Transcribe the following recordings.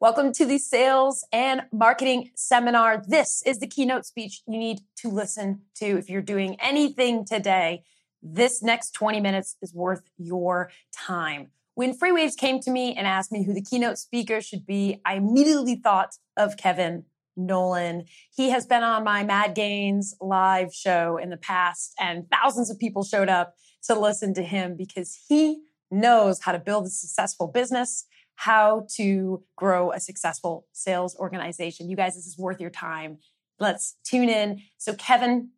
Welcome to the Sales and Marketing Seminar. This is the keynote speech you need to listen to if you're doing anything today. This next 20 minutes is worth your time. When Freightwaves came to me and asked me who the keynote speaker should be, I immediately thought of Kevin Nolan. He has been on my Mad Gains live show in the past, and thousands of people showed up to listen to him because he knows how to build a successful business, how to grow a successful sales organization. You guys, this is worth your time. Let's tune in. So, Kevin,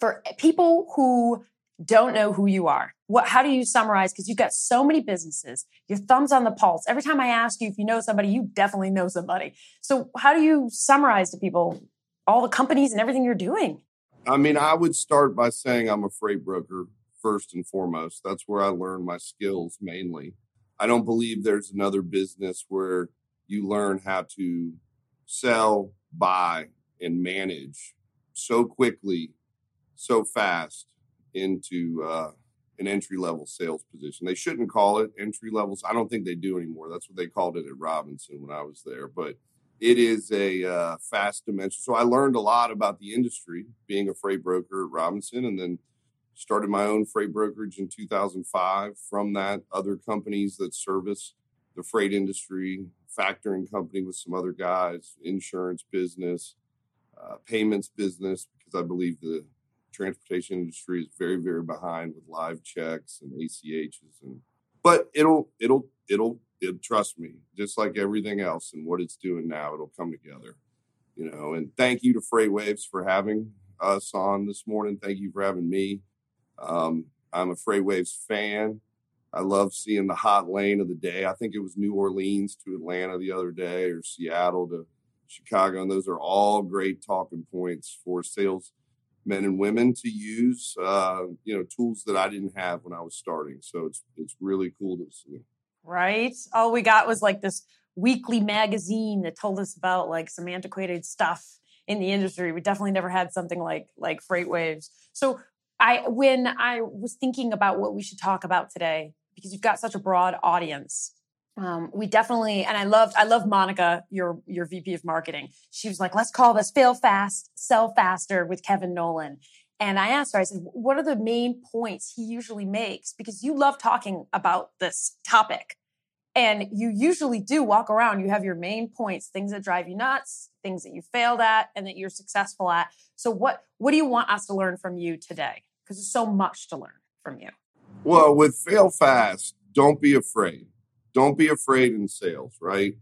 for people who don't know who you are, what, how do you summarize? Because you've got so many businesses, your thumb's on the pulse. Every time I ask you if you know somebody, you definitely know somebody. So, how do you summarize to people all the companies and everything you're doing? I mean, I would start by saying I'm a freight broker first and foremost. That's where I learned my skills mainly. I don't believe there's another business where you learn how to sell, buy, and manage so quickly, so fast into uh, an entry level sales position. They shouldn't call it entry levels. I don't think they do anymore. That's what they called it at Robinson when I was there. But it is a uh, fast dimension. So I learned a lot about the industry being a freight broker at Robinson and then started my own freight brokerage in 2005 from that other companies that service the freight industry factoring company with some other guys insurance business uh, payments business because i believe the transportation industry is very very behind with live checks and achs and but it'll it'll it'll it, trust me just like everything else and what it's doing now it'll come together you know and thank you to freightwaves for having us on this morning. Thank you for having me um, I'm a Freightwaves fan. I love seeing the hot lane of the day. I think it was New Orleans to Atlanta the other day, or Seattle to Chicago, and those are all great talking points for sales men and women to use. Uh, you know, tools that I didn't have when I was starting. So it's it's really cool to see. Right. All we got was like this weekly magazine that told us about like some antiquated stuff in the industry. We definitely never had something like like Freightwaves. So I when I was thinking about what we should talk about today, because you've got such a broad audience, um, we definitely and I loved I love Monica, your your VP of marketing. She was like, let's call this fail fast, sell faster with Kevin Nolan. And I asked her, I said, what are the main points he usually makes? Because you love talking about this topic. And you usually do walk around, you have your main points, things that drive you nuts, things that you failed at, and that you're successful at. So what what do you want us to learn from you today? Because there's so much to learn from you. Well, with fail fast, don't be afraid. Don't be afraid in sales, right?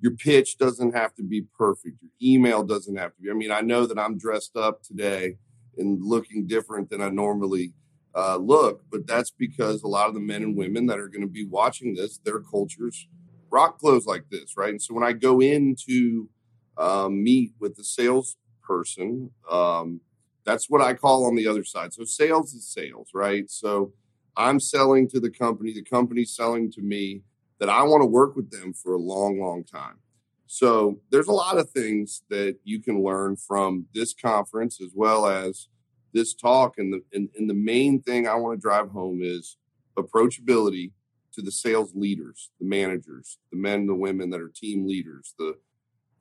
Your pitch doesn't have to be perfect. Your email doesn't have to be. I mean, I know that I'm dressed up today and looking different than I normally uh, look, but that's because a lot of the men and women that are going to be watching this, their cultures rock clothes like this, right? And so when I go into um, meet with the salesperson, um, that's what I call on the other side. So sales is sales, right? So I'm selling to the company, the company's selling to me that I want to work with them for a long, long time. So there's a lot of things that you can learn from this conference as well as this talk. And the and, and the main thing I want to drive home is approachability to the sales leaders, the managers, the men, the women that are team leaders, the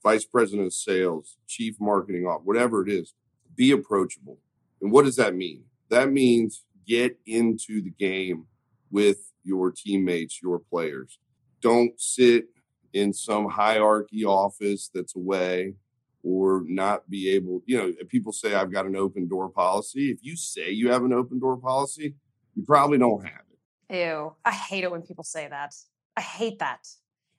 vice president of sales, chief marketing officer, whatever it is be approachable. And what does that mean? That means get into the game with your teammates, your players. Don't sit in some hierarchy office that's away or not be able, you know, people say I've got an open door policy. If you say you have an open door policy, you probably don't have it. Ew. I hate it when people say that. I hate that.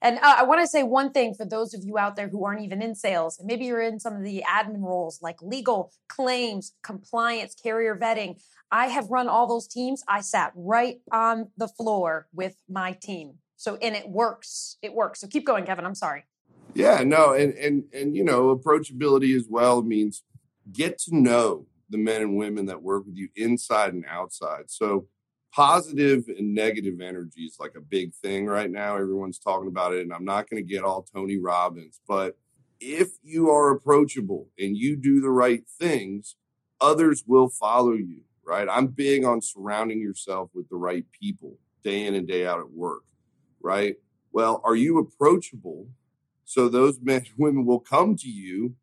And uh, I want to say one thing for those of you out there who aren't even in sales, and maybe you're in some of the admin roles like legal, claims, compliance, carrier vetting. I have run all those teams. I sat right on the floor with my team. So, and it works. It works. So keep going, Kevin. I'm sorry. Yeah, no, and and and you know, approachability as well means get to know the men and women that work with you inside and outside. So positive and negative energy is like a big thing right now. Everyone's talking about it, and I'm not going to get all Tony Robbins, but if you are approachable and you do the right things, others will follow you, right? I'm big on surrounding yourself with the right people day in and day out at work, right? Well, are you approachable So those men and women will come to you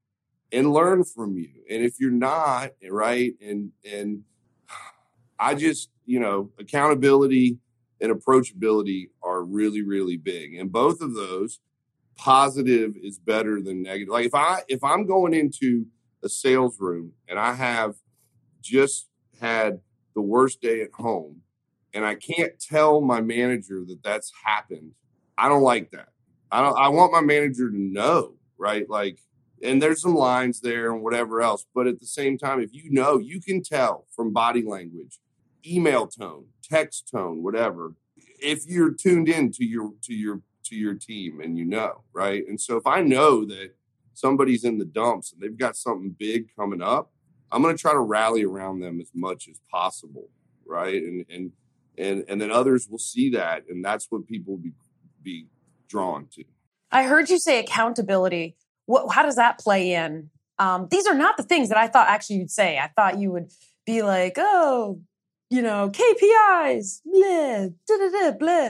and learn from you. And if you're not, right, and and I just, you know, accountability and approachability are really, really big. And both of those, positive is better than negative. Like if I if I'm going into a sales room and I have just had the worst day at home and I can't tell my manager that that's happened, I don't like that. I don't, I want my manager to know, right? Like, and there's some lines there and whatever else. But at the same time, if you know, you can tell from body language, email tone, text tone, whatever, if you're tuned in to your to your to your team and you know, right? And so if I know that somebody's in the dumps and they've got something big coming up, I'm going to try to rally around them as much as possible, right? And and and and then others will see that, and that's what people will be be drawn to. I heard you say accountability. What, how does that play in? Um, these are not the things that I thought actually you'd say. I thought you would be like, oh, you know, KPIs, blah, da da da, blah.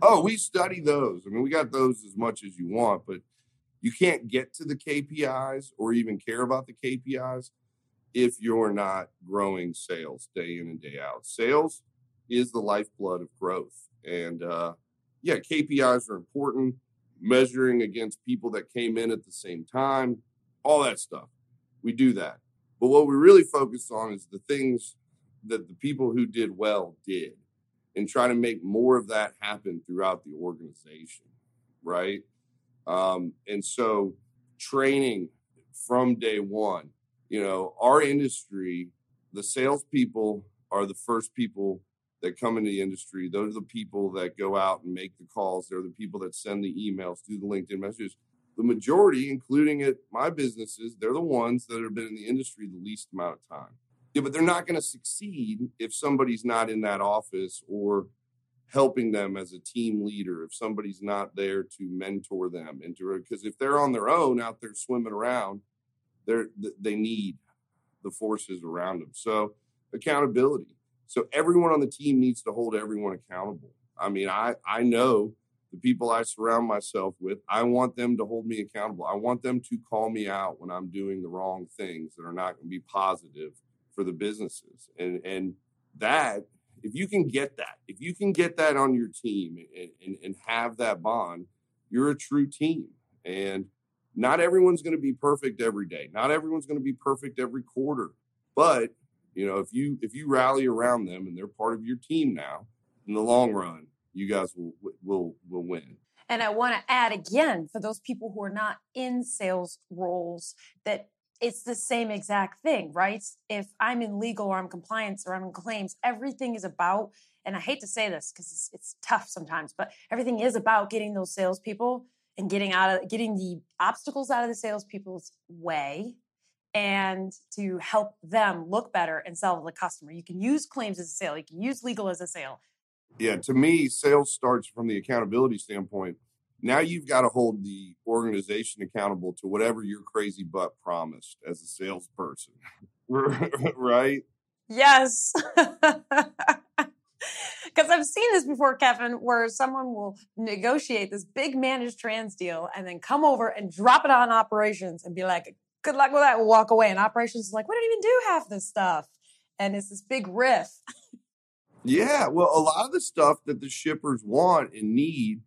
Oh, we study those. I mean, we got those as much as you want, but you can't get to the KPIs or even care about the KPIs if you're not growing sales day in and day out. Sales is the lifeblood of growth. And uh, yeah, KPIs are important, measuring against people that came in at the same time, all that stuff. We do that. But what we really focus on is the things that the people who did well did and try to make more of that happen throughout the organization, right? Um, and so training from day one, you know, our industry, the salespeople are the first people that come into the industry. Those are the people that go out and make the calls. They're the people that send the emails, do the LinkedIn messages. The majority, including at my businesses, they're the ones that have been in the industry the least amount of time. Yeah, but they're not going to succeed if somebody's not in that office or helping them as a team leader, if somebody's not there to mentor them and to because if they're on their own out there swimming around, they're they need the forces around them. So accountability so everyone on the team needs to hold everyone accountable. I mean, I I know the people I surround myself with, I want them to hold me accountable. I want them to call me out when I'm doing the wrong things that are not going to be positive for the businesses. And and that if you can get that, if you can get that on your team and, and, and have that bond, you're a true team. And not everyone's going to be perfect every day. Not everyone's going to be perfect every quarter. But you know, if you if you rally around them and they're part of your team now, in the long run, you guys will will will win. And I want to add again for those people who are not in sales roles that it's the same exact thing, right? If I'm in legal or I'm compliance or I'm in claims, everything is about, and I hate to say this because it's, it's, tough sometimes, but everything is about getting those salespeople and getting out of getting the obstacles out of the salespeople's way and to help them look better and sell to the customer. You can use claims as a sale, you can use legal as a sale. Yeah, to me, sales starts from the accountability standpoint. Now you've got to hold the organization accountable to whatever your crazy butt promised as a salesperson. right? Yes. Because I've seen this before, Kevin, where someone will negotiate this big managed trans deal and then come over and drop it on operations and be like, good luck with that. We'll walk away. And operations is like, we don't even do half this stuff. And it's this big riff. yeah. Well, a lot of the stuff that the shippers want and need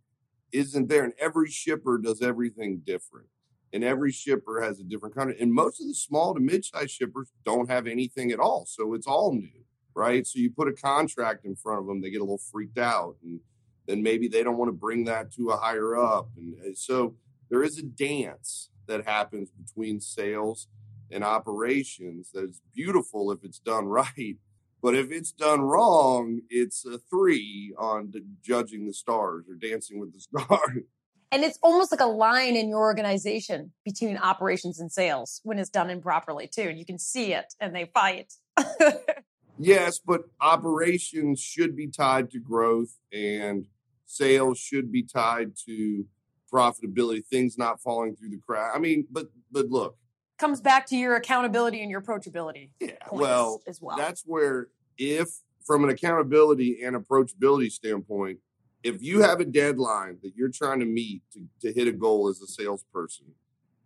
isn't there. And every shipper does everything different. And every shipper has a different kind of, and most of the small to mid-sized shippers don't have anything at all. So it's all new, right? So you put a contract in front of them, they get a little freaked out. And then maybe they don't want to bring that to a higher up. And uh, so there is a dance that happens between sales and operations that is beautiful if it's done right. But if it's done wrong, it's a three on judging the stars or dancing with the stars. And it's almost like a line in your organization between operations and sales when it's done improperly, too. And you can see it and they fight. yes, but operations should be tied to growth and sales should be tied to profitability, things not falling through the crack. I mean, but but look, comes back to your accountability and your approachability. Yeah, well, as well. That's where if from an accountability and approachability standpoint, if you have a deadline that you're trying to meet to, to hit a goal as a salesperson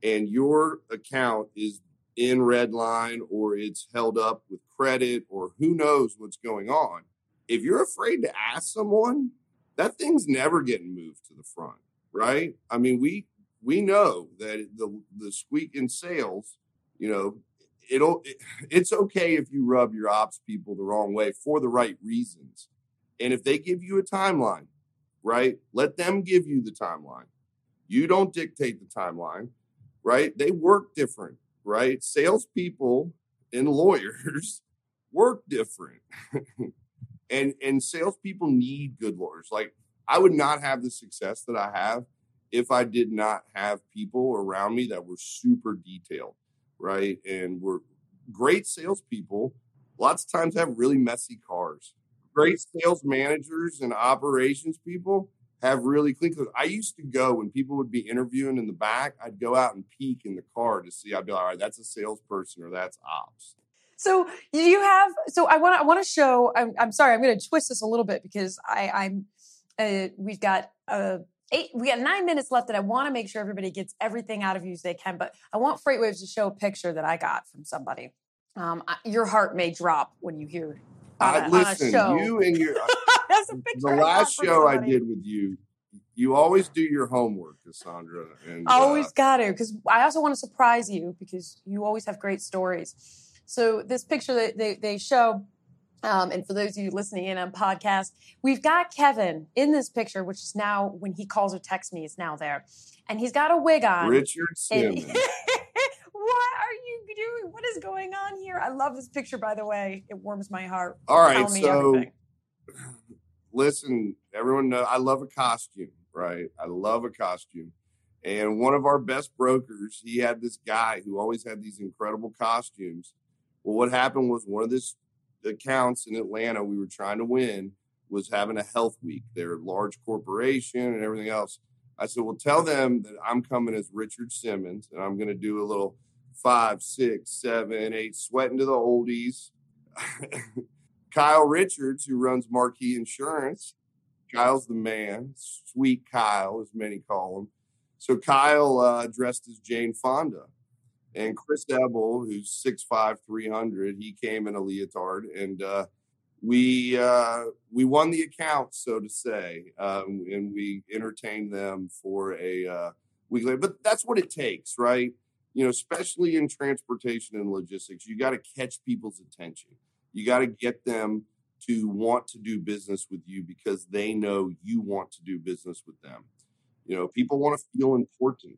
and your account is in red line or it's held up with credit or who knows what's going on if you're afraid to ask someone that thing's never getting moved to the front right i mean we we know that the the squeak in sales you know it'll it, it's okay if you rub your ops people the wrong way for the right reasons and if they give you a timeline right? Let them give you the timeline. You don't dictate the timeline, right? They work different, right? Salespeople and lawyers work different. and and salespeople need good lawyers. Like I would not have the success that I have if I did not have people around me that were super detailed, right? And were great salespeople. Lots of times have really messy cars, great sales managers and operations people have really clean clothes. I used to go when people would be interviewing in the back, I'd go out and peek in the car to see, I'd be like, all right, that's a salesperson or that's ops. So you have, so I want I want to show, I'm, I'm sorry, I'm going to twist this a little bit because I, I'm, uh, we've got, uh, eight, we got nine minutes left and I want to make sure everybody gets everything out of you as they can, but I want FreightWaves to show a picture that I got from somebody. Um, I, your heart may drop when you hear uh, listen, you and your That's a picture. the last show I did with you, you always do your homework, Cassandra. And always uh, got to because I also want to surprise you because you always have great stories. So this picture that they, they show, um, and for those of you listening in on podcast, we've got Kevin in this picture, which is now when he calls or texts me, is now there, and he's got a wig on. Richard Simmons. what are you doing? What is going on here? I love this picture, by the way. It warms my heart. All right, so everything. listen, everyone know I love a costume, right? I love a costume. And one of our best brokers, he had this guy who always had these incredible costumes. Well, what happened was one of this accounts in Atlanta we were trying to win was having a health week. They're a large corporation and everything else. I said, well, tell them that I'm coming as Richard Simmons and I'm going to do a little five, six, seven, eight, sweating to the oldies. Kyle Richards, who runs Marquis Insurance, Kyle's the man, sweet Kyle, as many call him. So Kyle uh, dressed as Jane Fonda. And Chris Ebel, who's 6'5", 300, he came in a leotard. And uh, we uh, we won the account, so to say, um, and we entertained them for a uh, week later. But that's what it takes, right? you know, especially in transportation and logistics, you got to catch people's attention. You got to get them to want to do business with you because they know you want to do business with them. You know, people want to feel important.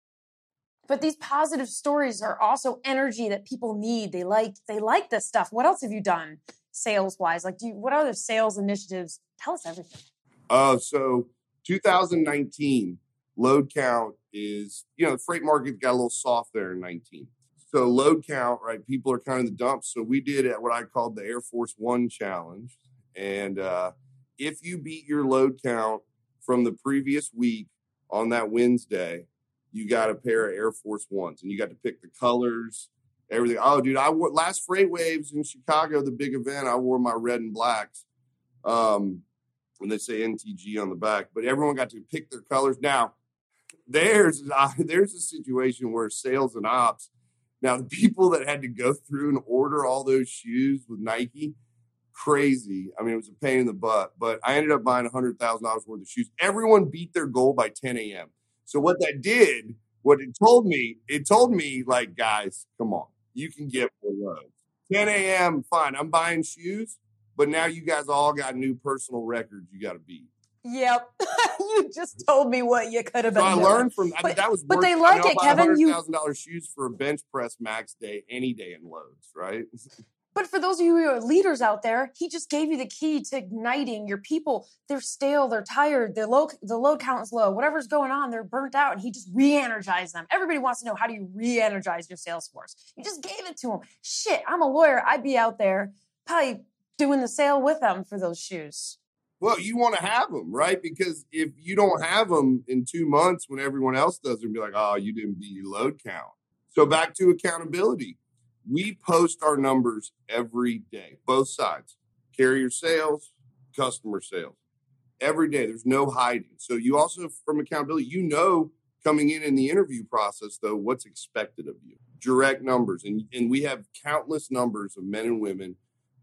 But these positive stories are also energy that people need. They like they like this stuff. What else have you done sales wise? Like do you, what other sales initiatives? Tell us everything. Uh so 2019 load count is, you know, the freight market got a little soft there in 19 so load count, right? People are kind of the dumps. So we did at what I called the Air Force One challenge. And uh, if you beat your load count from the previous week on that Wednesday, you got a pair of Air Force Ones, and you got to pick the colors, everything. Oh, dude, I wore last Freight Waves in Chicago, the big event. I wore my red and blacks. Um, they say NTG on the back, but everyone got to pick their colors. Now, there's uh, there's a situation where sales and ops now, the people that had to go through and order all those shoes with Nike, crazy. I mean, it was a pain in the butt, but I ended up buying $100,000 worth of shoes. Everyone beat their goal by 10 a.m. So, what that did, what it told me, it told me, like, guys, come on, you can get more loads. 10 a.m., fine, I'm buying shoes, but now you guys all got new personal records you got to beat. Yep, you just told me what you could have been. So I doing. learned from but, that was. But they like it, Kevin. You thousand dollars shoes for a bench press max day any day in loads, right? But for those of you who are leaders out there, he just gave you the key to igniting your people. They're stale, they're tired, their low, the load count is low, whatever's going on, they're burnt out, and he just re-energized them. Everybody wants to know how do you re-energize your sales force? You just gave it to them. Shit, I'm a lawyer. I'd be out there probably doing the sale with them for those shoes. Well, you want to have them, right? Because if you don't have them in two months when everyone else does, it be like, oh, you didn't beat your load count. So back to accountability we post our numbers every day, both sides carrier sales, customer sales. Every day, there's no hiding. So, you also, from accountability, you know coming in in the interview process, though, what's expected of you. Direct numbers. And, and we have countless numbers of men and women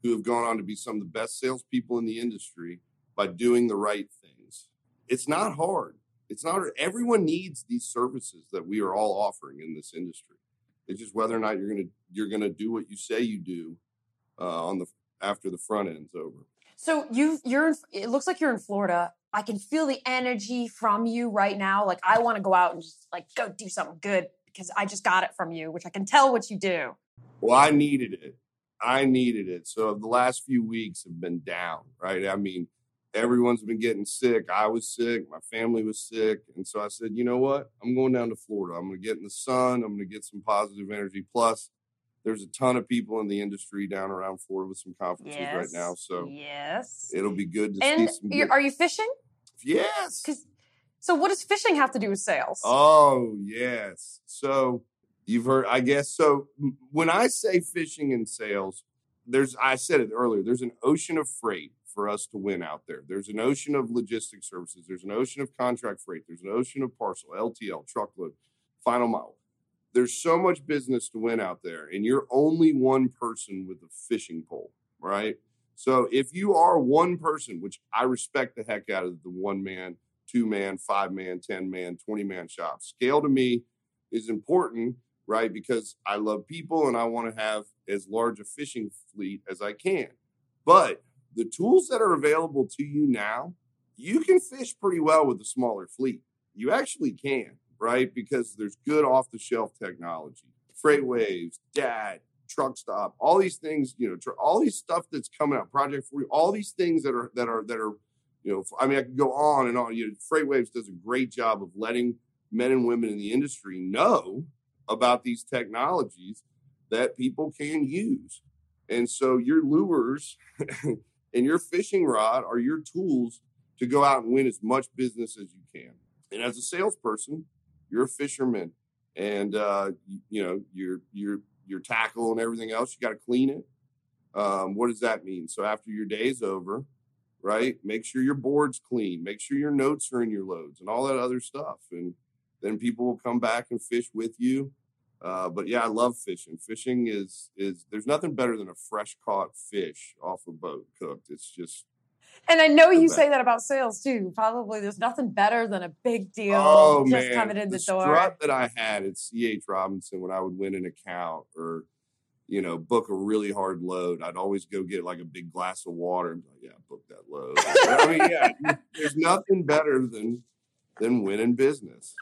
who have gone on to be some of the best salespeople in the industry by doing the right things. It's not hard. It's not, everyone needs these services that we are all offering in this industry. It's just whether or not you're gonna you're gonna do what you say you do uh, on the after the front end's over. So you you're in, it looks like you're in Florida. I can feel the energy from you right now. Like I want to go out and just like go do something good because I just got it from you, which I can tell what you do. Well, I needed it. I needed it. So the last few weeks have been down, right? I mean, everyone's been getting sick. I was sick. My family was sick. And so I said, you know what? I'm going down to Florida. I'm going to get in the sun. I'm going to get some positive energy. Plus, there's a ton of people in the industry down around Florida with some conferences yes. right now. So yes, it'll be good to and see some. Good... Are you fishing? Yes. So what does fishing have to do with sales? Oh yes. So you've heard, I guess. So when I say fishing and sales, there's I said it earlier. There's an ocean of freight for us to win out there. There's an ocean of logistics services. There's an ocean of contract freight. There's an ocean of parcel, LTL, truckload, final mile. There's so much business to win out there, and you're only one person with a fishing pole, right? So if you are one person, which I respect the heck out of the one man, two man, five man, 10 man, 20 man shop, scale to me is important, right? Because I love people and I want to have as large a fishing fleet as I can. But the tools that are available to you now, you can fish pretty well with a smaller fleet. You actually can, right? Because there's good off the shelf technology, FreightWaves, DAT, truck stop, all these things, you know, all these stuff that's coming out, Project 40, all these things that are, that are, that are, you know, I mean, I could go on and on. You know, FreightWaves does a great job of letting men and women in the industry know about these technologies that people can use. And so your lures and your fishing rod are your tools to go out and win as much business as you can. And as a salesperson, you're a fisherman, and uh, you, you, know your your your tackle and everything else. You got to clean it. Um, what does that mean? So after your day's over, right? Make sure your board's clean. Make sure your notes are in your loads and all that other stuff. And then people will come back and fish with you uh, but yeah, I love fishing. Fishing is is there's nothing better than a fresh caught fish off a boat cooked. It's just and I know you best. say that about sales too. Probably there's nothing better than a big deal oh, just man. coming in the, the door. strut that I had at CH Robinson when I would win an account or you know book a really hard load, I'd always go get like a big glass of water and be like, yeah, book that load. I mean, yeah, there's nothing better than than in business.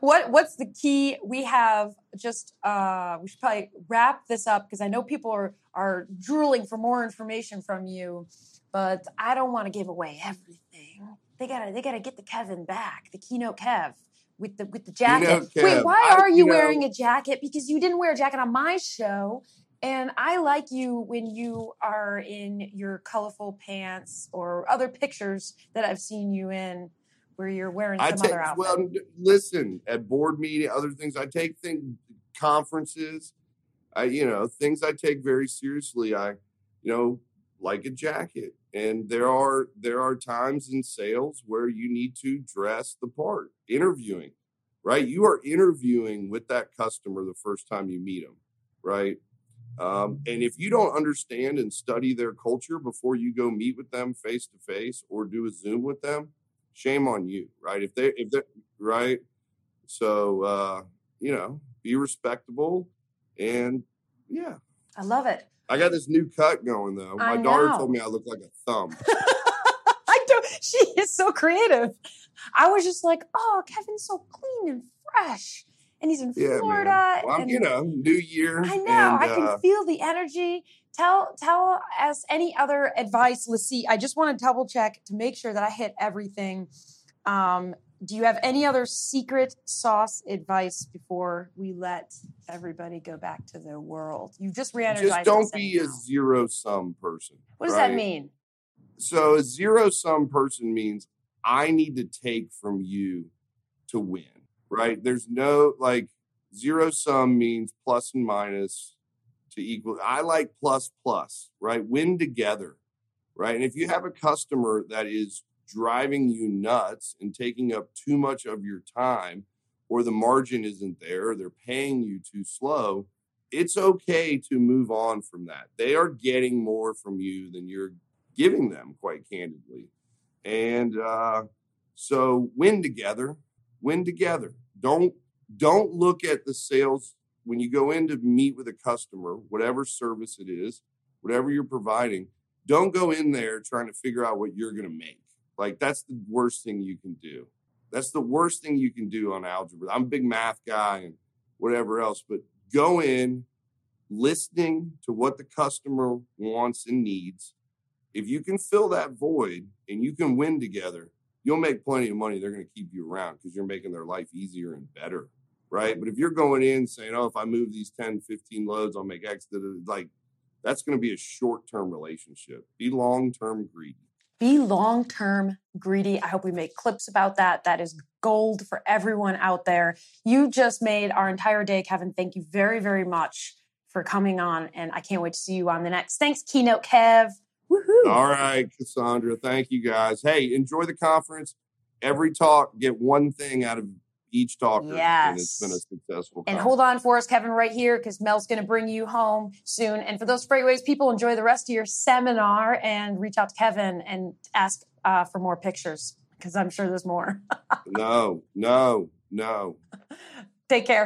What what's the key? We have just uh, we should probably wrap this up because I know people are are drooling for more information from you, but I don't want to give away everything. They gotta they gotta get the Kevin back, the keynote Kev with the with the jacket. Wait, why are you, you know, wearing a jacket? Because you didn't wear a jacket on my show. And I like you when you are in your colorful pants or other pictures that I've seen you in where you're wearing some I take, other outfit? Well, listen, at board meeting, other things, I take things, conferences, I, you know, things I take very seriously. I, you know, like a jacket. And there are there are times in sales where you need to dress the part. Interviewing, right? You are interviewing with that customer the first time you meet them, right? Um, and if you don't understand and study their culture before you go meet with them face to face or do a Zoom with them, shame on you, right? If they if they right, so uh, you know, be respectable and yeah. I love it. I got this new cut going though. My daughter told me I look like a thumb. I don't. She is so creative. I was just like, oh, Kevin's so clean and fresh, and he's in Yeah, Florida. Well, and you know, New Year. I know. and, I can uh, feel the energy. Tell tell us any other advice. Let's see. I just want to double check to make sure that I hit everything. Um, do you have any other secret sauce advice before we let everybody go back to the world? You just re-energized. just don't be a zero sum person. What does that mean? So a zero sum person means I need to take from you to win, right? There's no like zero sum means plus and minus to equal. I like plus plus, right? Win together, right? And if you have a customer that is driving you nuts and taking up too much of your time, or the margin isn't there, or they're paying you too slow, it's okay to move on from that. They are getting more from you than you're giving them, quite candidly. And uh, so win together, win together. Don't don't look at the sales when you go in to meet with a customer, whatever service it is, whatever you're providing. Don't go in there trying to figure out what you're going to make. Like that's the worst thing you can do. That's the worst thing you can do on algebra. I'm a big math guy and whatever else, but go in listening to what the customer wants and needs. If you can fill that void and you can win together, you'll make plenty of money. They're going to keep you around because you're making their life easier and better. Right. But if you're going in saying, oh, if I move these 10, 15 loads, I'll make X, da, da, da," like that's going to be a short term relationship. Be long term greedy. be long term greedy. I hope we make clips about that. That is gold for everyone out there. You just made our entire day, Kevin. Thank you very, very much for coming on. And I can't wait to see you on the next. Thanks, Keynote Kev. Woohoo. All right, Cassandra. Thank you guys. Hey, enjoy the conference. Every talk, get one thing out of each talker. And it's been a successful And hold on for us, Kevin, right here, because Mel's going to bring you home soon. And for those FreightWaves people, enjoy the rest of your seminar and reach out to Kevin and ask uh, for more pictures, because I'm sure there's more. No, no, no. Take care.